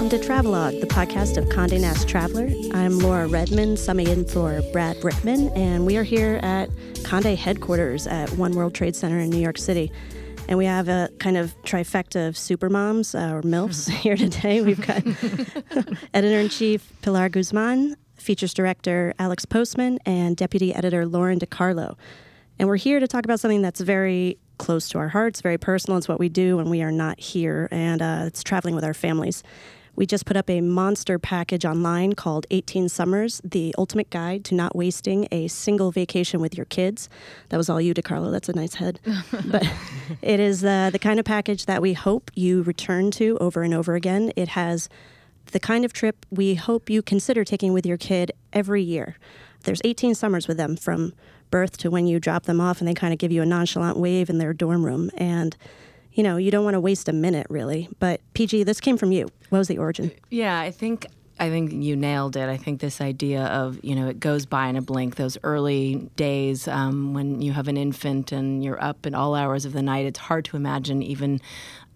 welcome to Travelog, the podcast of Condé Nast Traveler. I'm Laura Redman, summing in for Brad Brickman, and we are here at Condé headquarters at One World Trade Center in New York City. And we have a kind of trifecta of supermoms uh, or MILFs here today. We've got editor in chief Pilar Guzman, features director Alex Postman, and deputy editor Lauren DiCarlo. And we're here to talk about something that's very close to our hearts, very personal. It's what we do when we are not here, and uh, it's traveling with our families. We just put up a monster package online called 18 Summers, the ultimate guide to not wasting a single vacation with your kids. That was all you, DiCarlo. That's a nice head. but it is uh, the kind of package that we hope you return to over and over again. It has the kind of trip we hope you consider taking with your kid every year. There's 18 summers with them from birth to when you drop them off, and they kind of give you a nonchalant wave in their dorm room. And you know, you don't want to waste a minute really. But PG, this came from you. What was the origin? Yeah, I think I think you nailed it. I think this idea of, you know, it goes by in a blink. Those early days um, when you have an infant and you're up at all hours of the night, it's hard to imagine even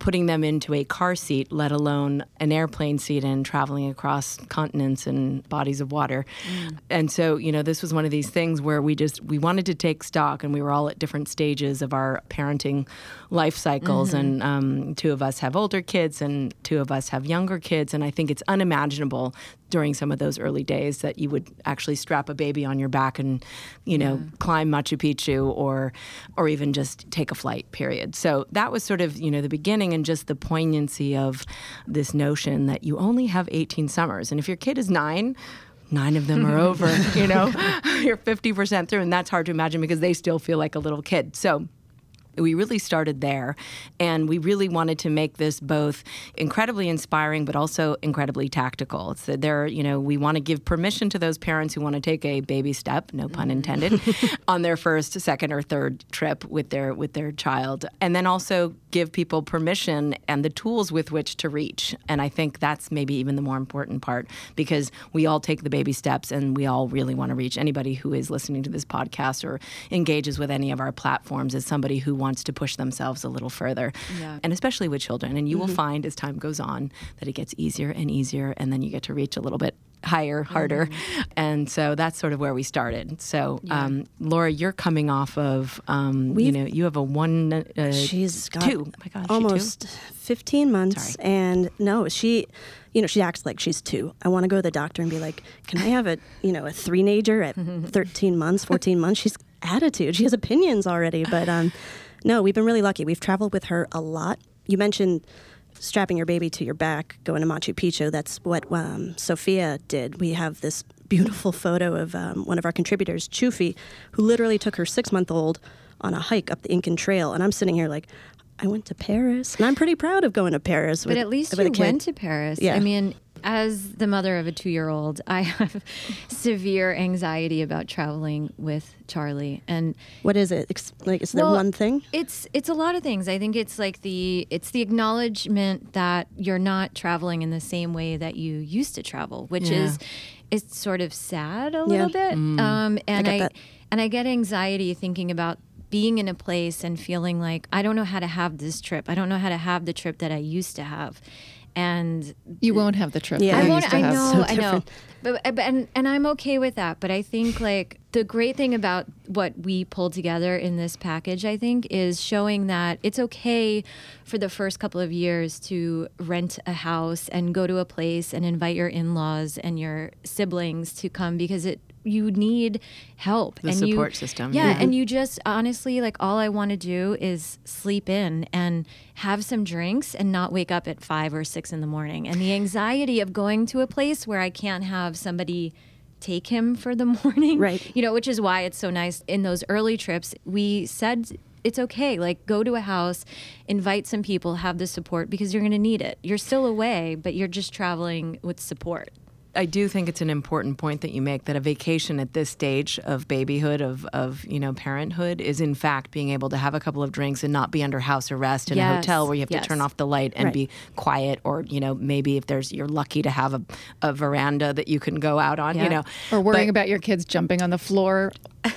putting them into a car seat, let alone an airplane seat and traveling across continents and bodies of water. Mm. And so, you know, this was one of these things where we just we wanted to take stock, and we were all at different stages of our parenting life cycles. Mm-hmm. And um, two of us have older kids, and two of us have younger kids. And I think it's unimaginable during some of those early days that you would actually strap a baby on your back and you know yeah. climb Machu Picchu or or even just take a flight period. So that was sort of you know the beginning and just the poignancy of this notion that you only have 18 summers. And if your kid is 9 nine of them are over you know you're 50% through. And that's hard to imagine because they still feel like a little kid. So we really started there. And we really wanted to make this both incredibly inspiring but also incredibly tactical. It's that there you know we want to give permission to those parents who want to take a baby step no pun mm. intended on their first second or third trip with their with their child. And then also give people permission and the tools with which to reach. And i think that's maybe even the more important part because we all take the baby steps and we all really want to reach anybody who is listening to this podcast or engages with any of our platforms as somebody who wants to push themselves a little further. Yeah. And especially with children. And you mm-hmm. will find as time goes on that it gets easier and easier, and then you get to reach a little bit higher, harder. Mm-hmm. And so that's sort of where we started. So, yeah. um, Laura, you're coming off of, um, you know, you have a one, uh, she's got two. Oh my God, almost 15 months. Sorry. And no, she, you know, she acts like she's two. I want to go to the doctor and be like, can I have a, you know, a three-nager at 13 months, 14 months? She's attitude. She has opinions already. But um, no, we've been really lucky. We've traveled with her a lot. You mentioned strapping your baby to your back, going to Machu Picchu. That's what um, Sophia did. We have this beautiful photo of um, one of our contributors, Chufi, who literally took her six month old on a hike up the Incan Trail. And I'm sitting here like, I went to Paris, and I'm pretty proud of going to Paris. With, but at least you went to Paris. Yeah. I mean, as the mother of a two year old, I have severe anxiety about traveling with Charlie. And what is it? Like, is there well, one thing? It's it's a lot of things. I think it's like the it's the acknowledgement that you're not traveling in the same way that you used to travel, which yeah. is it's sort of sad a little yeah. bit. Mm. Um, and I, I and I get anxiety thinking about being in a place and feeling like I don't know how to have this trip. I don't know how to have the trip that I used to have and you won't have the trip. Yeah, I won't. I know. So I know. But, but and and I'm okay with that. But I think like the great thing about what we pulled together in this package, I think, is showing that it's okay for the first couple of years to rent a house and go to a place and invite your in-laws and your siblings to come because it you need help the and support you, system yeah, yeah, and you just honestly like all i want to do is sleep in and have some drinks and not wake up at five or six in the morning and the anxiety of going to a place where i can't have somebody take him for the morning right you know which is why it's so nice in those early trips we said it's okay. Like go to a house, invite some people, have the support because you're going to need it. You're still away, but you're just traveling with support. I do think it's an important point that you make that a vacation at this stage of babyhood, of, of you know parenthood, is in fact being able to have a couple of drinks and not be under house arrest in yes. a hotel where you have yes. to turn off the light and right. be quiet, or you know maybe if there's you're lucky to have a, a veranda that you can go out on, yeah. you know, or worrying but, about your kids jumping on the floor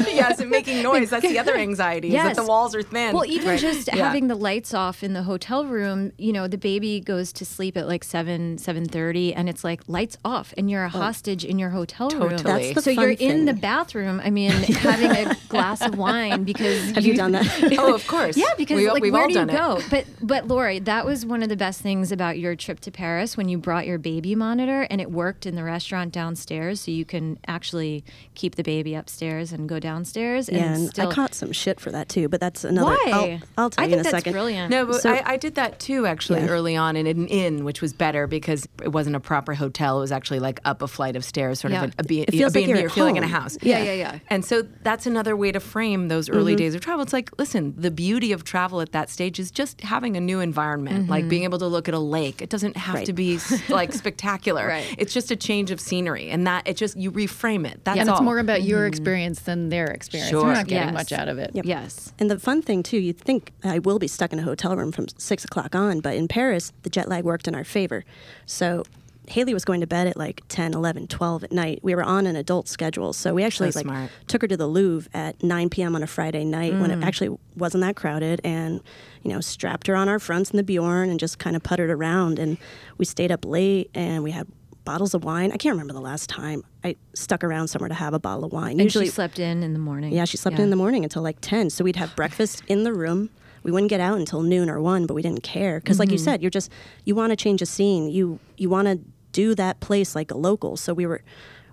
yes, and making noise. That's the other anxiety. Yes. Is that the walls are thin. Well, even right. just yeah. having the lights off in the hotel room, you know, the baby goes to sleep at like seven, seven thirty, and it's like lights off, and you're a oh. hostage in your hotel totally. room. Totally. So you're thing. in the bathroom. I mean, having a glass of wine because have you, you done that? oh, of course. Yeah, because we, like, where do you go? It. But but Lori, that was one of the best things about your trip to Paris when you brought your baby monitor and it worked in the restaurant downstairs, so you can actually keep the baby upstairs and go downstairs. Yeah, and, still... I caught some shit for that too, but that's another. Why? I'll, I'll tell I you in a second. Brilliant. No, but so, I, I, did that too actually yeah. early on in an inn, which was better because it wasn't a proper hotel. It was actually like up a flight of stairs, sort yeah. of a, a, B, it feels a like you're, you're feeling in a house. Yeah, yeah, yeah. And so that's another way to frame those early mm-hmm. days of travel. It's like, listen, the beauty of travel at that stage is just having a new environment, mm-hmm. like being able to look at a lake. It doesn't have right. to be like spectacular. right. It's just a change of scenery, and that it just you reframe it. That's yeah, and all. it's more about your mm-hmm. experience than their experience. Sure. You're not getting yes. much out of it. Yep. Yes. And the fun thing too, you'd think I will be stuck in a hotel room from six o'clock on, but in Paris, the jet lag worked in our favor. So Haley was going to bed at like 10, 11, 12 at night. We were on an adult schedule. So we actually so like smart. took her to the Louvre at 9 p.m. on a Friday night mm. when it mm. actually wasn't that crowded and, you know, strapped her on our fronts in the Bjorn and just kind of puttered around. And we stayed up late and we had bottles of wine. I can't remember the last time I stuck around somewhere to have a bottle of wine. And Usually, she slept in in the morning. Yeah, she slept yeah. in, the morning until like 10. So we'd have breakfast in the room we wouldn't get out until noon or one, but we didn't care because, mm-hmm. like you mm-hmm. said, you're just you want to change a scene. You you want to do that place like a local. So we were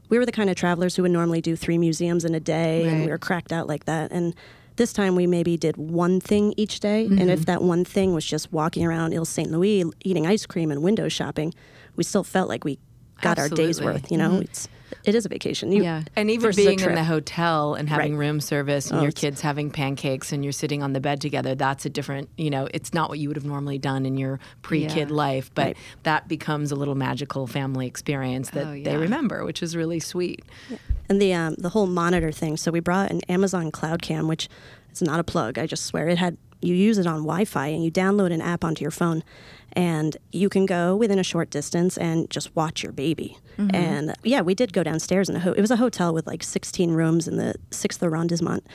we were the kind of travelers who would normally do three museums in a day, right. and we were cracked out like that. And this time we maybe did one thing each day, mm-hmm. and if that one thing was just walking around Ile Saint Louis, eating ice cream and window shopping, we still felt like we got Absolutely. our day's worth. You know, mm-hmm. it's it is a vacation. You, yeah, and even being in the hotel and having right. room service and oh, your kids having pancakes and you're sitting on the bed together. That's a different. You know, it's not what you would have normally done in your pre-kid yeah. life, but right. that becomes a little magical family experience that oh, yeah. they remember, which is really sweet. Yeah. And the um, the whole monitor thing. So we brought an Amazon Cloud Cam, which is not a plug. I just swear it had. You use it on Wi-Fi and you download an app onto your phone and you can go within a short distance and just watch your baby. Mm-hmm. And yeah, we did go downstairs in a ho- it was a hotel with like 16 rooms in the sixth arrondissement.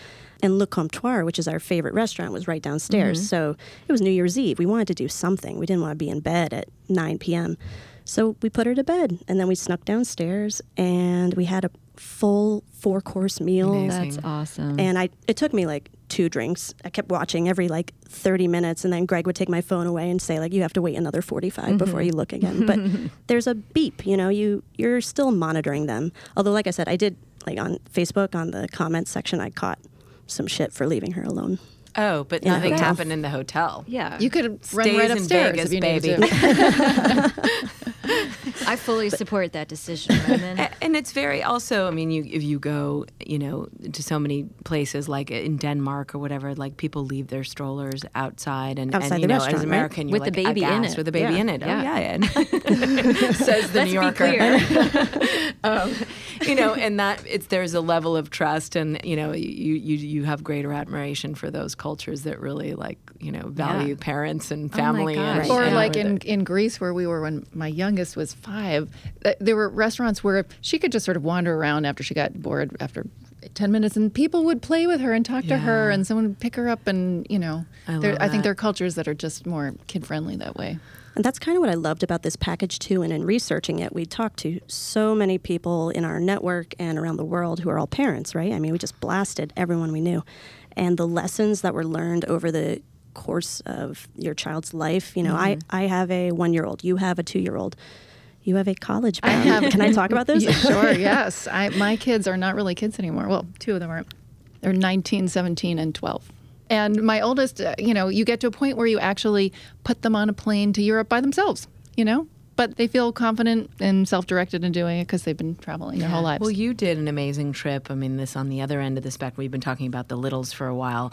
And Le Comptoir, which is our favorite restaurant, was right downstairs. Mm-hmm. So it was New Year's Eve. We wanted to do something. We didn't want to be in bed at 9 p.m. So we put her to bed, and then we snuck downstairs, and we had a full four course meal. Amazing. That's awesome. And I it took me like two drinks. I kept watching every like 30 minutes and then Greg would take my phone away and say like you have to wait another 45 mm-hmm. before you look again. But there's a beep, you know, you you're still monitoring them. Although like I said, I did like on Facebook on the comments section I caught some shit for leaving her alone. Oh, but yeah, nothing happened in the hotel. Yeah. You could run right upstairs Vegas, if you baby. needed to. I fully support that decision, Roman. And it's very also. I mean, you if you go, you know, to so many places like in Denmark or whatever, like people leave their strollers outside, and, outside and you the know, restaurant, as American, right? you're with like the baby in it, with the baby yeah. in it. Yeah. Oh yeah, yeah. says the Let's New Yorker. Be clear. um, you know, and that it's there's a level of trust, and you know, you you you have greater admiration for those cultures that really like you know value yeah. parents and Oh family, and, or and like in in Greece where we were when my youngest was five. There were restaurants where she could just sort of wander around after she got bored after 10 minutes and people would play with her and talk to her and someone would pick her up and you know I there- I think there are cultures that are just more kid friendly that way And that's kind of what I loved about this package too. And in researching it, we talked to so many people in our network and around the world who are all parents, right? I mean, we just blasted everyone we knew. And the lessons that were learned over the course of your child's life, you know, I, I have a one year old, you have a two year old, you have a college bound. Can I talk about this? Sure yes I, my kids are not really kids anymore well two of them aren't. they're 19 17 and 12 and my oldest uh, you know you get to a point where you actually put them on a plane to europe by themselves you know but they feel confident and self-directed in doing it because they've been traveling their whole lives Well, you did an amazing trip. I mean, this on the other end of the spectrum. We've been talking about the littles for a while.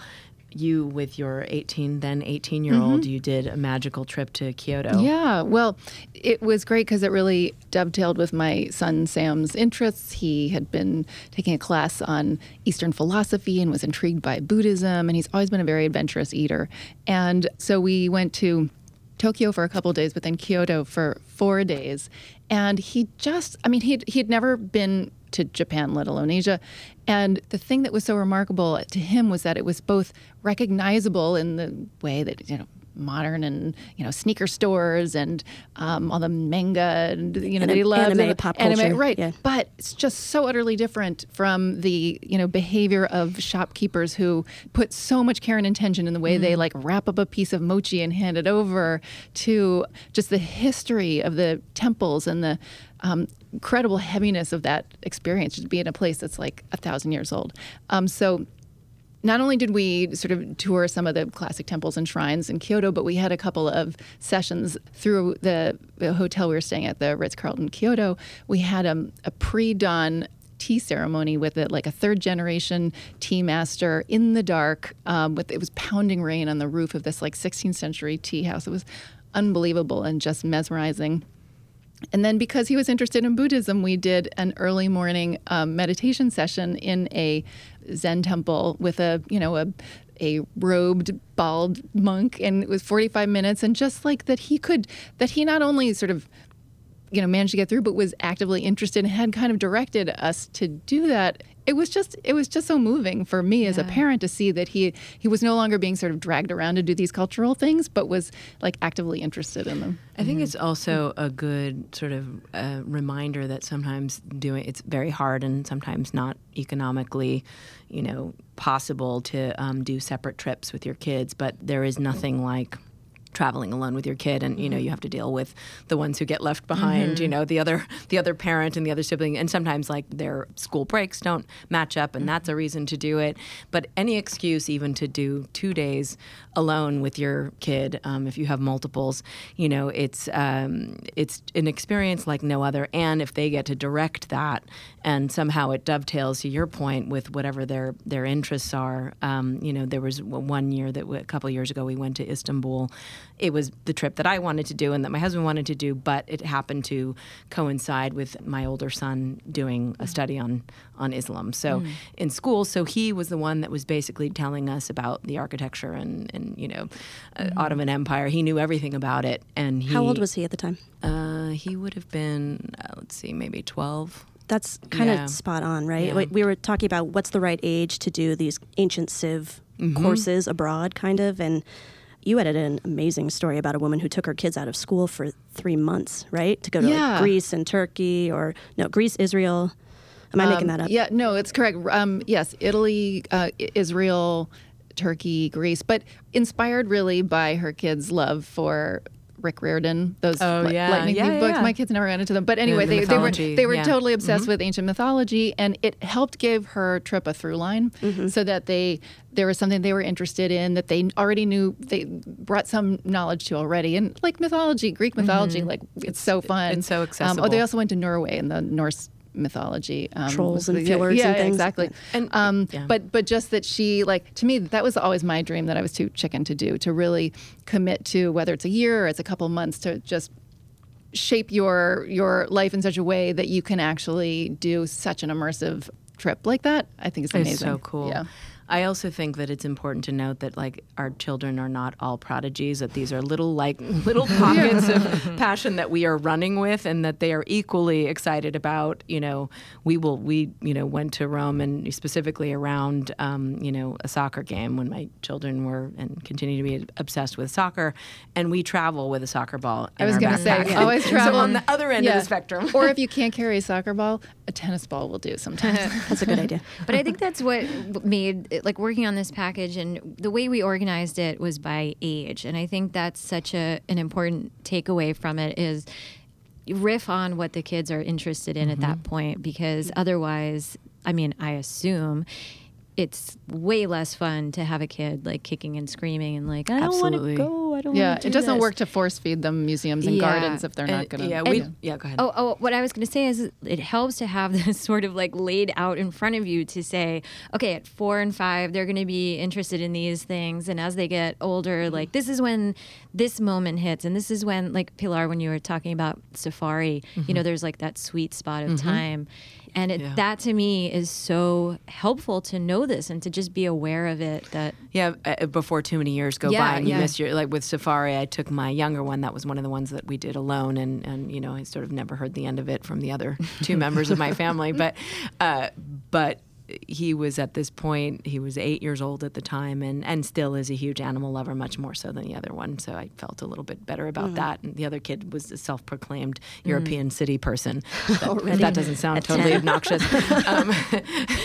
You, with your 18, then 18 year old, mm-hmm. you did a magical trip to Kyoto. Yeah, well, it was great because it really dovetailed with my son Sam's interests. He had been taking a class on Eastern philosophy and was intrigued by Buddhism, and he's always been a very adventurous eater. And so we went to Tokyo for a couple of days, but then Kyoto for four days. And he just, I mean, he'd, he'd never been to Japan, let alone Asia. And the thing that was so remarkable to him was that it was both recognizable in the way that you know modern and you know sneaker stores and um, all the manga and you know that he loves anime, and- pop anime, culture, right yeah. but it's just so utterly different from the you know behavior of shopkeepers who put so much care and intention in the way Mm-hmm. they like wrap up a piece of mochi and hand it over to just the history of the temples and the um, incredible heaviness of that experience to be in a place that's like a thousand years old um, so not only did we sort of tour some of the classic temples and shrines in Kyoto, but we had a couple of sessions through the, the hotel we were staying at, the Ritz Carlton Kyoto. We had um, a pre dawn tea ceremony with it, like a third generation tea master in the dark. Um, with it was pounding rain on the roof of this like 16th century tea house. It was unbelievable and just mesmerizing. And then, because he was interested in Buddhism, we did an early morning um, meditation session in a Zen temple with a, you know, a a robed bald monk, and it was 45 minutes. And just like that, he could that he not only sort of you know managed to get through but was actively interested and had kind of directed us to do that it was just it was just so moving for me as a parent to see that he he was no longer being sort of dragged around to do these cultural things but was like actively interested in them I think it's also a good sort of uh, reminder that sometimes doing it's very hard and sometimes not economically, you know, possible to um, do separate trips with your kids. But there is nothing like traveling alone with your kid and you know you have to deal with the ones who get left behind you know the other the other parent and the other sibling. And sometimes like their school breaks don't match up and that's a reason to do it. But any excuse even to do two days alone with your kid um, if you have multiples you know it's um, it's an experience like no other. And if they get to direct that and somehow it dovetails to your point with whatever their their interests are um, you know there was one year that a couple years ago we went to Istanbul it was the trip that I wanted to do and that my husband wanted to do, but it happened to coincide with my older son doing a study on on Islam. So in school, so he was the one that was basically telling us about the architecture and and you know, uh, Ottoman Empire. He knew everything about it, and he, How old was he at the time? Uh, he would have been uh, let's see, maybe twelve. That's kind of spot on, right? Yeah. We- We were talking about what's the right age to do these ancient civ Mm-hmm. courses abroad, kind of. And you had an amazing story about a woman who took her kids out of school for three months, right? To go to Yeah. like Greece and Turkey, or no, Greece, Israel. Am I making Um, that up? Yeah, no, it's correct. Um, yes, Italy, uh, Israel, Turkey, Greece, but inspired really by her kids' love for Rick Riordan, those Oh, li- yeah. lightning Yeah, thief books. yeah. My kids never got into them, but anyway, the they, they were they were yeah. Mm-hmm. totally obsessed with ancient mythology, and it helped give her trip a through line, Mm-hmm. so that they there was something they were interested in that they already knew they brought some knowledge to already, and like mythology, Greek mythology, like it's, so fun. Mm-hmm. it's so Um, oh, they also went to Norway and the Norse mythology um, Trolls and yeah, yeah, and things. exactly And- um, yeah. but but just that she like to me that was always my dream that i was too chicken to do to really commit to whether it's a year or it's a couple months to just shape your your life in such a way that you can actually do such an immersive trip like that i think it's amazing It's so cool. yeah I also think that it's important to note that like our children are not all prodigies. That these are little like little pockets of passion that we are running with, and that they are equally excited about. You know, we will we you know went to Rome and specifically around um, you know a soccer game when my children were and continue to be obsessed with soccer, and we travel with a soccer ball. I was going to say, always travel So on the other end Yeah. of the spectrum. or if you can't carry a soccer ball, a tennis ball will do sometimes. That's a good idea. But I think that's what made like working on this package and the way we organized it was by age, and I think that's such a an important takeaway from it is riff on what the kids are interested in at that mm-hmm. point because otherwise, I mean, I assume it's way less fun to have a kid like kicking and screaming and like I don't want to Absolutely. Go, I don't yeah want to it doesn't work to force feed them museums and Yeah. gardens if they're not going to yeah, we yeah. Go ahead. Oh, oh, what I was going to say is it helps to have this sort of like laid out in front of you to say, okay, at four and five, they're going to be interested in these things. And as they get older, mm-hmm. like this is when this moment hits. And this is when, like Pilar, when you were talking about safari, you mm-hmm. know, there's like that sweet spot of mm-hmm. time. And it, Yeah. that to me is so helpful to know this and to just be aware of it that Yeah, uh, before too many years go Yeah, by and you yeah. miss your like with Safari. I took my younger one. That was one of the ones that we did alone, and and you know I sort of never heard the end of it from the other two members of my family. But uh, but he was at this point he was eight years old at the time and and still is a huge animal lover much more so than the other one. So i felt a little bit better about that. And the other kid was a self-proclaimed european city person. But if that doesn't sound totally 10. obnoxious. Um,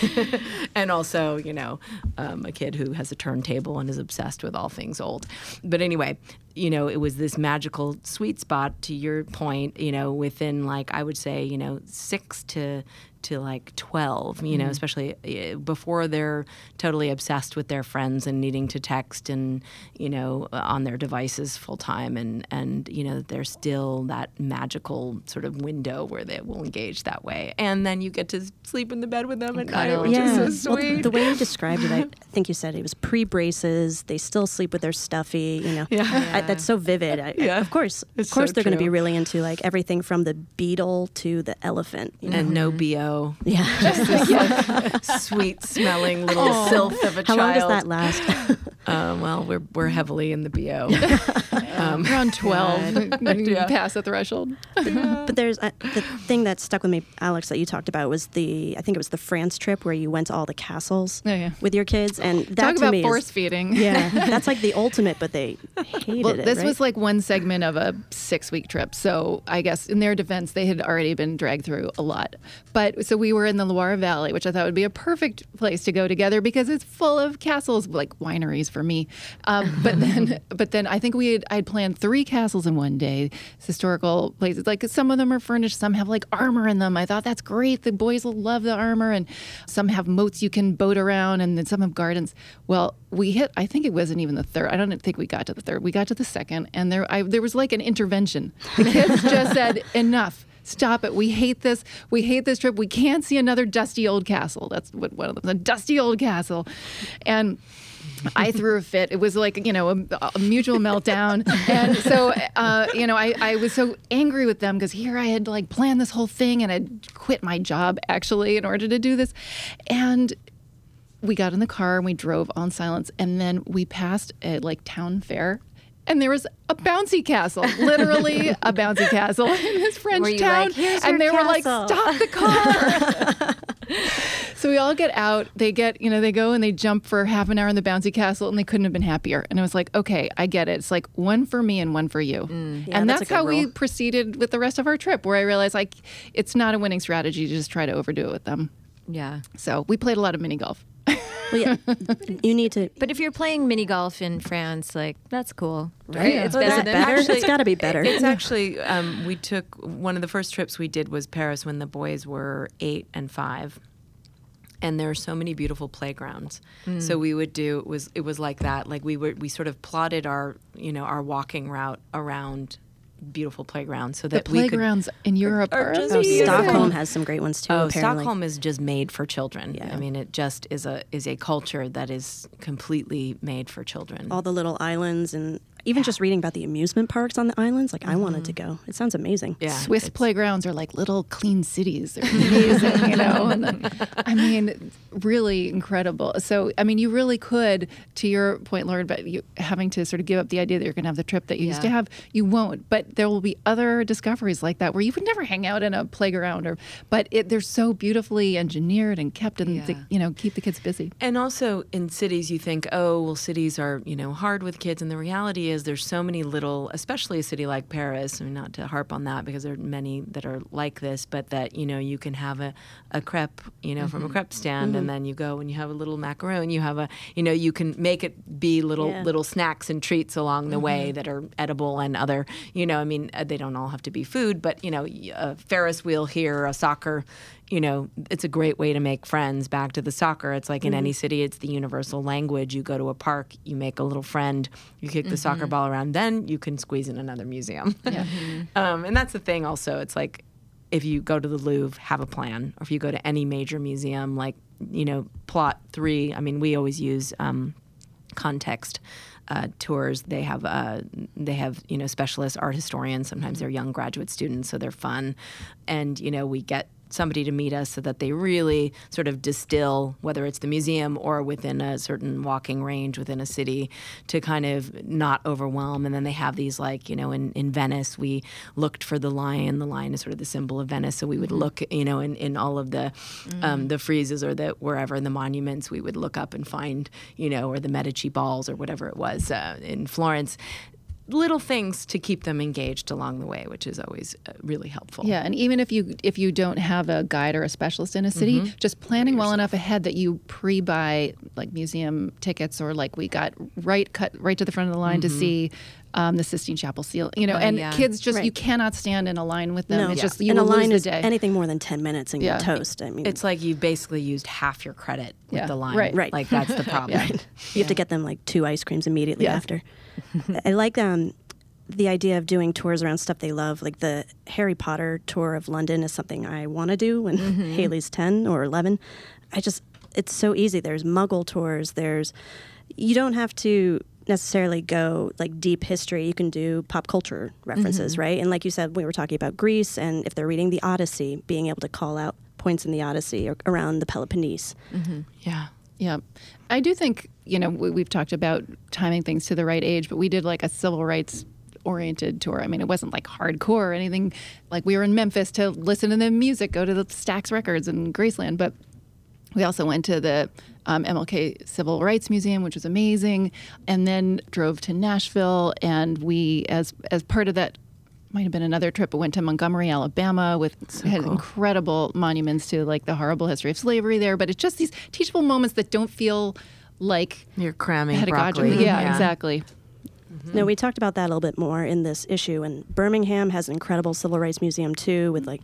and also you know um, a kid who has a turntable and is obsessed with all things old. But anyway you know it was this magical sweet spot to your point you know within like i would say you know six to to like 12 you know mm-hmm. especially uh, before they're totally obsessed with their friends and needing to text and you know uh, on their devices full time and and you know there's still that magical sort of window where they will engage that way and then you get to sleep in the bed with them at night cuddle. which is so Well, the way you described it, I think you said it was pre braces. They still sleep with their stuffy. You know, Yeah. I, that's so vivid. I, I- Yeah. of course, It's of course, so they're going to be really into like everything from the beetle to the elephant. You know? and no mm-hmm. bo yeah. Just this sweet smelling little sylph of a How child long does that last? Um, well, we're we're heavily in the bo. um, Around 12, you Yeah. pass the threshold. but there's uh, the thing that stuck with me, Alex, that you talked about was the I think it was the France trip where you went to all the castles Oh, yeah. with your kids, and that Talk to about me force is feeding. yeah, that's like the ultimate. But they hated Well, it. this right? was like one segment of a six week trip. So I guess in their defense, they had already been dragged through a lot. But so we were in the Loire Valley, which I thought would be a perfect place to go together because it's full of castles, like wineries for me. Um, but then, but then I think we had I'd planned three castles in one day, historical places. Like some of them are furnished, some have like armor in them. I thought that's great. The boys will love the armor, and some have moats you can boat around, and then some have gardens. Well, we hit. I think it wasn't even the third. I don't think we got to the third. We got to the second, and there I, there was like an intervention. The kids just said enough. Stop it. We hate this. We hate this trip. We can't see another dusty old castle. That's what one of them, a dusty old castle. And I threw a fit. It was like, you know, a, a mutual meltdown. And so, uh, you know, I, I was so angry with them because here I had like planned this whole thing and I'd quit my job actually in order to do this. And we got in the car and we drove on silence. And then we passed a like town fair. And there was a bouncy castle, literally a bouncy castle in this French Were town. like, and they were like, stop the car. So we all get out. They get, you know, they go and they jump for half an hour in the bouncy castle, and they couldn't have been happier. And I was like, okay, I get it. It's like one for me and one for you. Yeah, and that's that's, how we proceeded with the rest of our trip, where I realized like it's not a winning strategy to just try to overdo it with them. Yeah. So we played a lot of mini golf. Well, yeah, you need to. But if you're playing mini golf in France, like that's cool, right? Yeah. It's Is better it than better? Actually, it's got to be better. It's actually um, we took one of the first trips we did was Paris when the boys were eight and five, and there are so many beautiful playgrounds. So we would do it was it was like that. Like we were we sort of plotted our you know our walking route around beautiful playgrounds so The that we could. playgrounds in Europe are are, just oh. Stockholm has some great ones too. Oh, apparently. Stockholm is just made for children. Yeah. I mean, it just is a is a culture that is completely made for children. all the little islands and even just reading about the amusement parks on the islands. Like I wanted to mm-hmm. go. It sounds amazing. yeah, Swiss it's- playgrounds are like little clean cities. They're amazing, you know. And the- I mean, really incredible. So, I mean, you really could, to your point, Lauren, but you having to sort of give up the idea that you're going to have the trip that you used to have. You won't. But there will be other discoveries like that where you would never hang out in a playground, or but it, they're so beautifully engineered and kept, and the, you know, keep the kids busy. And also in cities, you think, oh, well, cities are you know hard with kids, and the reality is there's so many little, especially a city like Paris. I mean, not to harp on that because there are many that are like this, but that you know you can have a, a crepe, you know, from a mm-hmm. crepe stand, and mm-hmm. then you go and you have a little macaron. You have a, you know, you can make it be little Yeah. little snacks and treats along the way mm-hmm. that are edible and other, you know, I mean, uh, they don't all have to be food, but you know, a Ferris wheel here, a soccer you know, it's a great way to make friends. Back to the soccer, it's like in any city, it's the universal language. You go to a park, you make a little friend, you kick the soccer ball around, then you can squeeze in another museum. um, and that's the thing, also. It's like if you go to the Louvre, have a plan. Or if you go to any major museum, like, you know, plot three. I mean, we always use. Um, context uh, tours. They have uh, they have you know specialist art historians. Sometimes they're young graduate students, so they're fun. And you know we get somebody to meet us so that they really sort of distill whether it's the museum or within a certain walking range within a city to kind of not overwhelm and then they have these like you know in, in venice we looked for the lion the lion is sort of the symbol of venice so we would mm-hmm. look you know in, in all of the mm. um, the friezes or the wherever in the monuments we would look up and find you know or the medici balls or whatever it was uh, in florence little things to keep them engaged along the way, which is always uh, really helpful. Yeah, and even if you if you don't have a guide or a specialist in a city, mm-hmm. just planning well enough ahead that you pre-buy like museum tickets or like we got right cut right to the front of the line mm-hmm. to see um, the Sistine Chapel seal. You know, oh, and yeah. kids just right. you cannot stand in a line with them. No. It's yeah. just you and will a line lose is anything more than ten minutes and yeah. you're toast. I mean, it's like you basically used half your credit with yeah. the line. Right, right. Like that's the problem. You have to get them like two ice creams immediately after. I like um the idea of doing tours around stuff they love, like the Harry Potter tour of London, is something I want to do when mm-hmm. Haley's 10 or 11. I just, it's so easy. There's muggle tours, there's, you don't have to necessarily go like deep history. You can do pop culture references, mm-hmm. right? And like you said, we were talking about Greece, and if they're reading the Odyssey, being able to call out points in the Odyssey or around the Peloponnese. Mm-hmm. Yeah. Yeah. I do think, you know, we, have talked about timing things to the right age, but we did like a civil rights oriented tour. I mean, it wasn't like hardcore or anything. Like we were in Memphis to listen to the music, go to the Stax Records in Graceland, but we also went to the um, MLK Civil Rights Museum, which was amazing, and then drove to Nashville. And we, as as part of that, might have been another trip, but went to Montgomery, Alabama, with so had cool. incredible monuments to like the horrible history of slavery there. But it's just these teachable moments that don't feel like you're cramming broccoli. Yeah, yeah, exactly. Mm-hmm. No, we talked about that a little bit more in this issue. And Birmingham has an incredible civil rights museum too, with like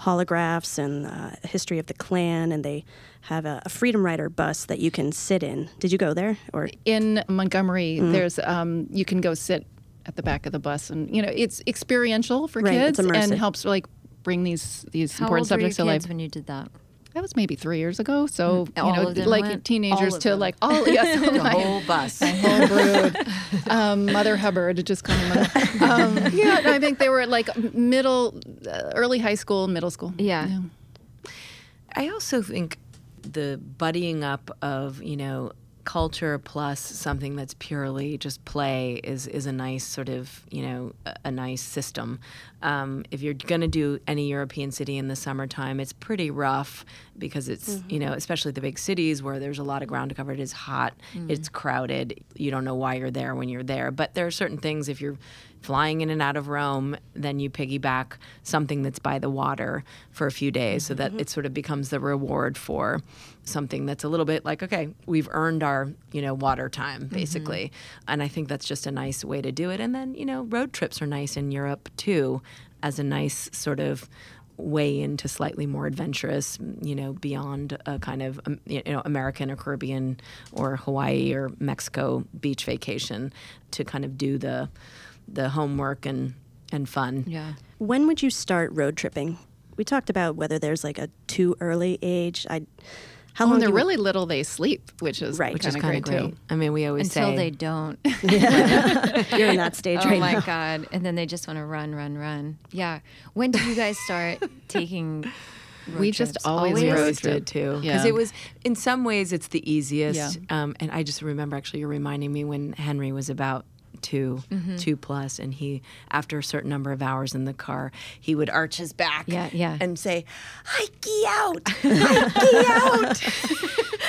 holographs and uh, history of the Klan, and they have a, a, Freedom Rider bus that you can sit in. Did you go there? Or in Montgomery, mm-hmm. there's um, you can go sit at the back of the bus, and you know it's experiential for right, kids and helps like bring these these How important subjects to life. When you did that, that was maybe three years ago. So mm. you know, like went? teenagers to like all yes, the whole bus, the whole brood. Um, Mother Hubbard just coming. Um, yeah, I think they were like middle, uh, early high school, middle school. Yeah. yeah. I also think the buddying up of you know culture plus something that's purely just play is is a nice sort of you know a, a nice system. Um, if you're going to do any European city in the summertime, it's pretty rough because it's mm-hmm. you know especially the big cities where there's a lot of ground to cover. It is hot, mm-hmm. it's crowded. You don't know why you're there when you're there. But there are certain things if you're flying in and out of Rome, then you piggyback something that's by the water for a few days so that mm-hmm. it sort of becomes the reward for something that's a little bit like okay we've earned our you know water time mm-hmm. basically mm-hmm. and i think that's just a nice way to do it and then you know road trips are nice in europe too as a nice sort of way into slightly more adventurous, you know, beyond a kind of um, you know American or Caribbean or Hawaii or Mexico beach vacation to kind of do the the homework and and fun. Yeah. When would you start road tripping? We talked about whether there's like a too early age. I how long? When they're really little, they sleep, which is right, which is kind of great, too. I mean, we always until say, they don't. You're in that stage oh right now. Oh my god! And then they just want to run, run, run. Yeah. When did you guys start taking? we trips? just always, always road did too because yeah. it was in some ways it's the easiest yeah. um, and i just remember actually you're reminding me when henry was about 2 mm-hmm. two plus, and he, after a certain number of hours in the car, he would arch his back, yeah, yeah. and say, "Hikey out, hikey out."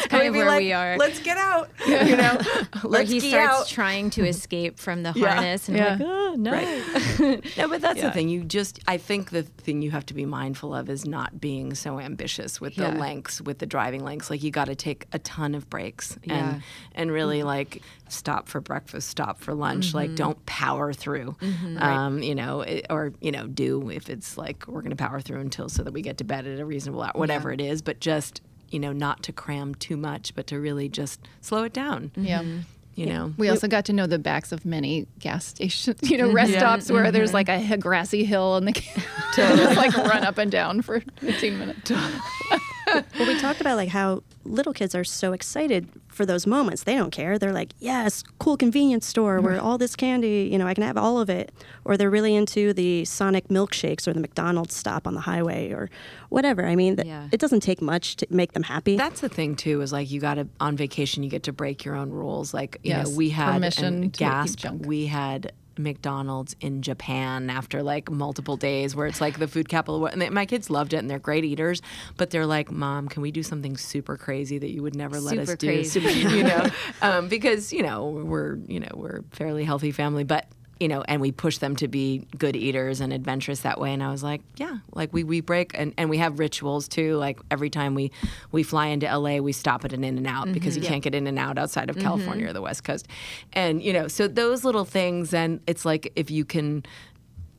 Kind of where like, we are. Let's get out. You know, where he starts out. trying to escape from the harness, yeah. and yeah. like, oh no. Right. no, but that's yeah. the thing. You just, I think the thing you have to be mindful of is not being so ambitious with the lengths, with the driving lengths. Like you got to take a ton of breaks and and really mm-hmm. like stop for breakfast, stop for lunch. Mm-hmm. Like don't power through. Mm-hmm. Um, you know, or you know, do if it's like we're going to power through until so that we get to bed at a reasonable hour, whatever it is. But just you know, not to cram too much, but to really just slow it down. Yeah. Mm-hmm. You know, we also got to know the backs of many gas stations, you know, rest yeah. stops where mm-hmm. there's like a grassy hill and the to just like run up and down for 15 minutes. well, we talked about like how little kids are so excited for those moments. They don't care. They're like, yes, cool convenience store where all this candy, you know, I can have all of it. Or they're really into the Sonic milkshakes or the McDonald's stop on the highway or whatever. I mean, th- Yeah. it doesn't take much to make them happy. That's the thing too. Is like you got to on vacation, you get to break your own rules. Like you Yes, know, we had permission and gasp. junk. We had McDonald's in Japan after like multiple days, where it's like the food capital. And they, my kids loved it, and they're great eaters. But they're like, "Mom, can we do something super crazy that you would never let us Super do?" crazy. you know, um, because you know we're you know we're a fairly healthy family, but you know, and we push them to be good eaters and adventurous that way. And I was like, yeah, like we, we break and, and we have rituals too. Like every time we, we fly into LA, we stop at an In and Out mm-hmm. because you can't get In and Out outside of mm-hmm. California or the West Coast. And, you know, so those little things. And it's like if you can,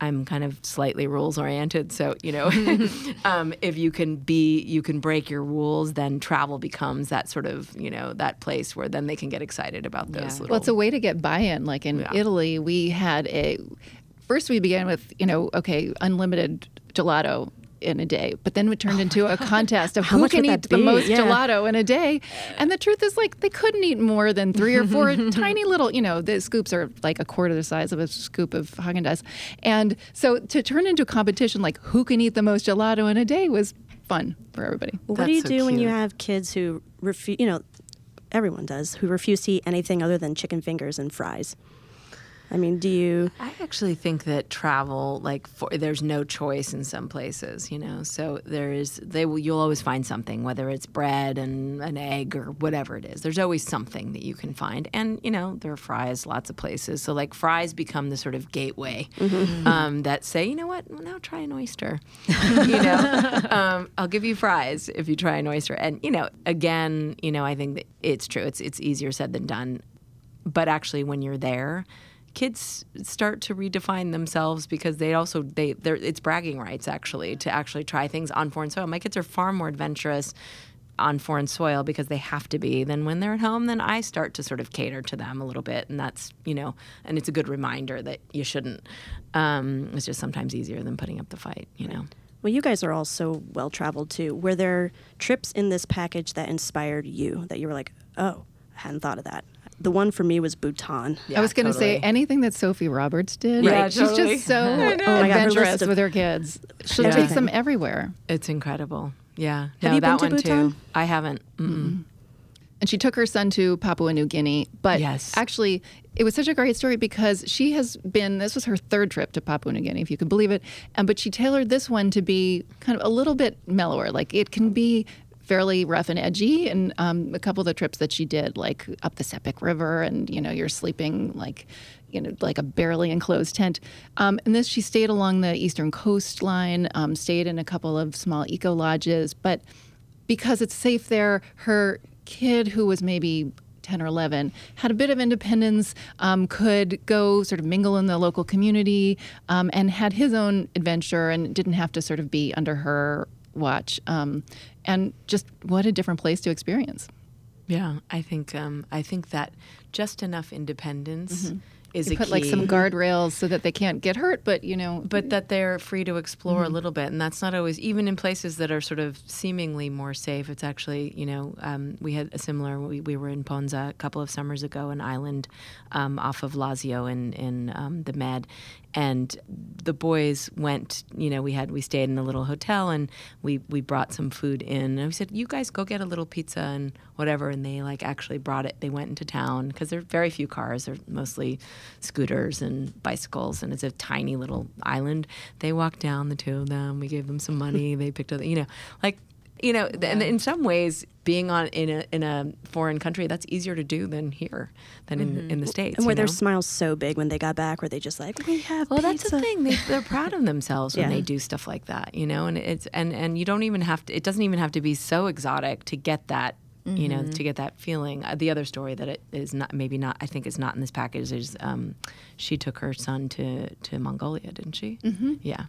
I'm kind of slightly rules oriented. So, you know, um, if you can be, you can break your rules, then travel becomes that sort of, you know, that place where then they can get excited about those Yeah. little. Well, it's a way to get buy-in. Like in Yeah. Italy, we had a first we began with you know okay unlimited gelato in a day, but then it turned into a contest of who can eat the most Yeah. gelato in a day. And the truth is, like they couldn't eat more than three or four tiny little. You know, the scoops are like a quarter the size of a scoop of Haagen Dazs, and so to turn into a competition like who can eat the most gelato in a day was fun for everybody. Well, what do you so do when you have kids who refuse, you know, everyone does, who refuse to eat anything other than chicken fingers and fries? I mean, do you. I actually think that travel, like, for, there's no choice in some places, you know. So there is, they will, you'll always find something, whether it's bread and an egg or whatever it is. There's always something that you can find, and you know, there are fries, lots of places. So like, fries become the sort of gateway um, that say, you know what, well, now try an oyster. you know, um, I'll give you fries if you try an oyster. And you know, again, you know, I think that it's true. It's it's easier said than done but actually when you're there kids start to redefine themselves because they also they they're it's bragging rights actually to actually try things on foreign soil my kids are far more adventurous on foreign soil because they have to be than when they're at home then i start to sort of cater to them a little bit and that's you know and it's a good reminder that you shouldn't um, it's just sometimes easier than putting up the fight you know Well, you guys are all so well traveled too. Were there trips in this package that inspired you that you were like, oh, I hadn't thought of that? The one for me was Bhutan. I was going to say anything that Sophie Roberts did. Yeah, She's totally. just so Oh my God, her adventurous of- with her kids. She Yeah. takes them everywhere. it's incredible yeah Have no, you been to one Bhutan? too i haven't Mm-mm. And she took her son to Papua New Guinea. But Yes. actually, it was such a great story because she has been, this was her third trip to Papua New Guinea, if you could believe it. And, but she tailored this one to be kind of a little bit mellower. Like it can be fairly rough and edgy. And um, a couple of the trips that she did, like up the Sepik River, and, you know, you're sleeping like, you know, like a barely enclosed tent. Um, and this, she stayed along the eastern coastline, um, stayed in a couple of small eco lodges. But because it's safe there, her kid, who was maybe 10 or 11, had a bit of independence, um, could go sort of mingle in the local community, um, and had his own adventure and didn't have to sort of be under her watch. Um, and just what a different place to experience. Yeah, I think um, I think that just enough independence is You put like some guardrails so that they can't get hurt, but you know, but that they're free to explore Mm-hmm. a little bit, and that's not always even in places that are sort of seemingly more safe. It's actually, you know, um, we had a similar. We, we were in Ponza a couple of summers ago, an island um, off of Lazio in in um, the Med, and the boys went. You know, we had we stayed in a little hotel, and we we brought some food in, and we said, "You guys go get a little pizza and whatever," and they like actually brought it. They went into town because there are very few cars. They're mostly scooters and bicycles, and it's a tiny little island. They walked down, the two of them. We gave them some money. they picked up, you know, like, you know, and in some ways, being on in a in a foreign country, that's easier to do than here, than in in the states. And were you their know? smiles so big when they got back? Were they just like, we have Well, pizza? that's the thing. They, they're proud of themselves when Yeah. they do stuff like that, you know. And it's and and you don't even have to. It doesn't even have to be so exotic to get that. You know, to get that feeling. Uh, the other story that it is not maybe not. I think is not in this package is um, she took her son to to Mongolia, didn't she? Mm-hmm. Yeah.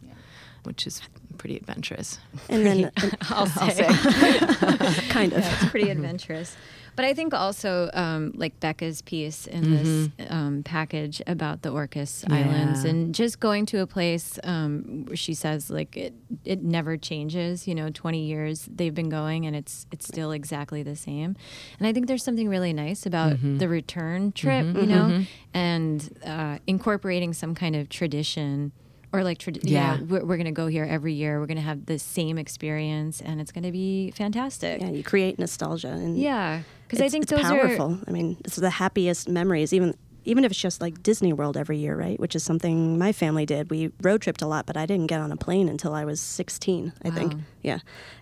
Which is pretty adventurous. And then I'll say. kind of. Yeah, it's pretty adventurous. But I think also um, like Becca's piece in this um, package about the Orcas Islands and just going to a place um, where she says like it it never changes. You know, twenty years they've been going and it's it's still exactly the same. And I think there's something really nice about the return trip. You know, and uh, incorporating some kind of tradition. Or like, trad- Yeah. yeah, we're, we're going to go here every year. We're going to have the same experience, and it's going to be fantastic. Yeah, you create nostalgia and Yeah, because I think it's those powerful. are I mean, it's the happiest memories, even even if it's just like Disney World every year, right? Which is something my family did. We road tripped a lot, but I didn't get on a plane until I was 16, I think. Yeah,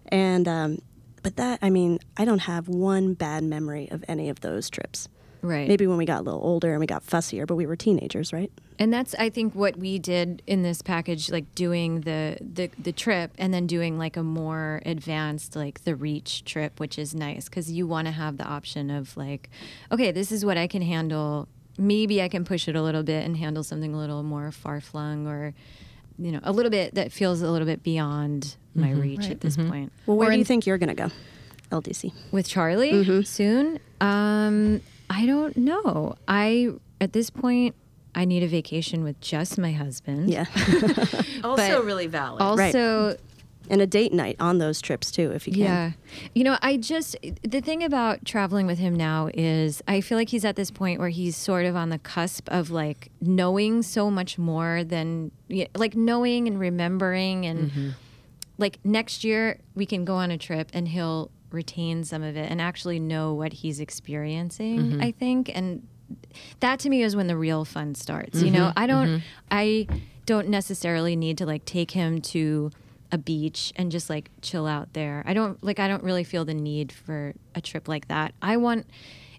and um, but that I mean, I don't have one bad memory of any of those trips. Right. Maybe when we got a little older and we got fussier, but we were teenagers, right? and that's I think what we did in this package, like doing the the the trip and then doing like a more advanced like the reach trip, which is nice because you want to have the option of like, okay, this is what I can handle. Maybe I can push it a little bit and handle something a little more far flung or. You know, a little bit that feels a little bit beyond my reach Right. at this point. Well, where Or do you in- think you're gonna go? LDC. with Charlie Mm-hmm. soon. Um, I don't know. I at this point I need a vacation with just my husband. Yeah, Also, really valid. Also, and a date night on those trips too, if you can. yeah. You know, I just the thing about traveling with him now is I feel like he's at this point where he's sort of on the cusp of like knowing so much more than like knowing and remembering and mm-hmm. like next year we can go on a trip and he'll retain some of it and actually know what he's experiencing, mm-hmm. I think. And that to me is when the real fun starts. You know, mm-hmm. I don't mm-hmm. I don't necessarily need to like take him to a beach and just like chill out there. I don't like I don't really feel the need for a trip like that. I want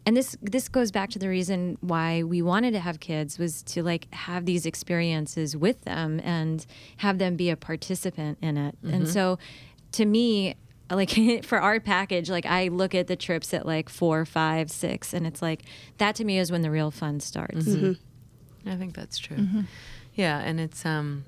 and this this goes back to the reason why we wanted to have kids was to like have these experiences with them and have them be a participant in it. And so to me like for our package like i look at the trips at like four five six and it's like that to me is when the real fun starts. I think that's true. Yeah, and it's um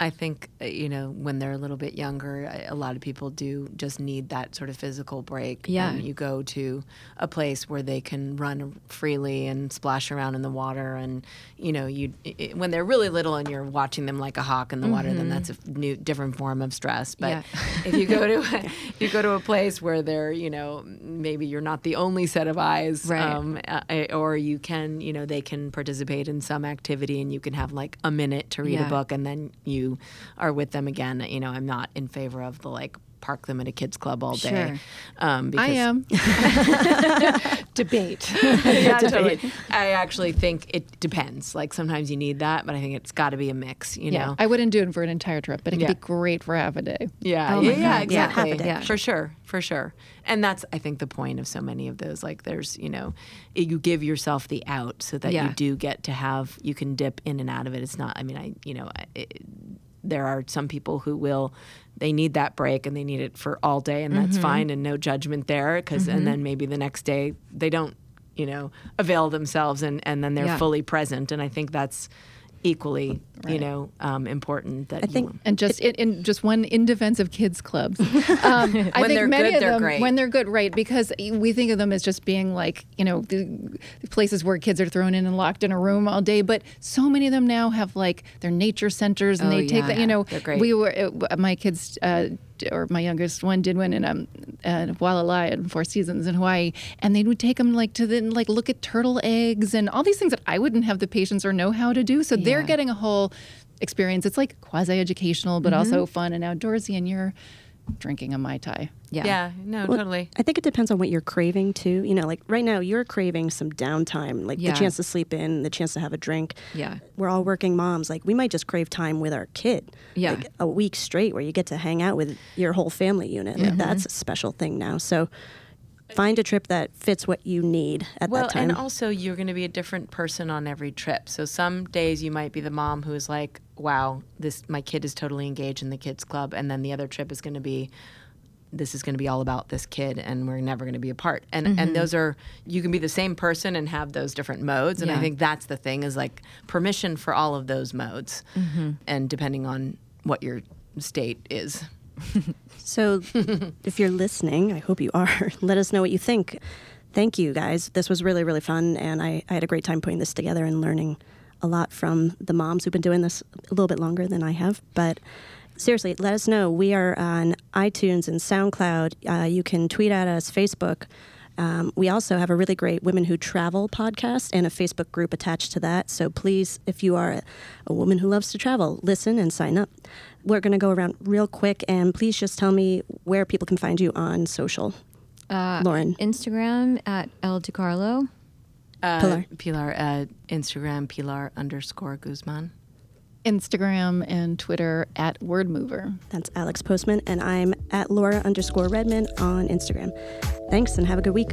I think uh, you know when they're a little bit younger, a lot of people do just need that sort of physical break. Yeah. and you go to a place where they can run freely and splash around in the water, and you know you i- i- when they're really little and you're watching them like a hawk in the water, then that's a new different form of stress. But Yeah. if you go to if you go to a place where they're you know maybe you're not the only set of eyes, Right. um, or you can you know they can participate in some activity and you can have like a minute to read Yeah. a book and then you are with them again you know i'm not in favor of the like park them at a kids club all day Sure. um, because I am. Debate. yeah, totally. I actually think it depends. Like sometimes you need that, but I think it's got to be a mix. You Yeah, know. I wouldn't do it for an entire trip, but it could Yeah. be great for half a day. Yeah, Oh yeah, yeah, God. Yeah, exactly. half a day. Yeah. For sure, for sure. And that's, I think, the point of so many of those. Like, there's, you know, you give yourself the out so that Yeah. you do get to have, you can dip in and out of it. It's not, I mean, I, you know, I- it, there are some people who will, they need that break and they need it for all day, and that's mm-hmm. fine, and no judgment there. Because, and mm-hmm. then maybe the next day they don't, you know, avail themselves, and and then they're Yeah. fully present. And I think that's equally, you know, um, important. That I think you, And just in, in just one in defense of kids clubs, um, I think they're many good, of them great. when they're good, right? Because we think of them as just being like you know the, the places where kids are thrown in and locked in a room all day. But so many of them now have like their nature centers, and Oh, they take yeah. that. You know, great. we were uh, my kids. Uh, or my youngest one did one in um, uh, Wailea in Four Seasons in Hawaii, and they would take them like to then like look at turtle eggs and all these things that I wouldn't have the patience or know how to do. So they're getting a whole experience. It's like quasi educational, but also mm-hmm. fun and outdoorsy, and you're drinking a mai tai. yeah yeah, no, Well, totally. I think it depends on what you're craving too. You know, like right now you're craving some downtime, like Yeah. the chance to sleep in, the chance to have a drink. Yeah. We're all working moms. Like we might just crave time with our kid. Yeah. Like a week straight where you get to hang out with your whole family unit. Like mm-hmm. that's a special thing now. So find a trip that fits what you need at Well, that time. Well, and also you're going to be a different person on every trip. So some days you might be the mom who is like, "Wow, this my kid is totally engaged in the kids club," and then the other trip is going to be, "This is going to be all about this kid, and we're never going to be apart." And Mm-hmm. and those are you can be the same person and have those different modes. And I think that's the thing is like permission for all of those modes, Mm-hmm. and depending on what you're state is. so, if you're listening, I hope you are, let us know what you think. Thank you guys. This was really, really fun, and I, I had a great time putting this together and learning a lot from the moms who've been doing this a little bit longer than I have. But seriously, let us know. We are on iTunes and SoundCloud. Uh, you can tweet at us, Facebook. Um, we also have a really great Women Who Travel podcast and a Facebook group attached to that. So please, if you are a woman who loves to travel, listen and sign up. We're going to go around real quick, and please just tell me where people can find you on social. Uh, Lauren. Instagram at El DiCarlo. Uh, Pilar. Pilar at Instagram, Pilar underscore Guzman. Instagram and Twitter at Wordmover. That's Alex Postman, and I'm at Laura underscore Redman on Instagram. Thanks, and have a good week.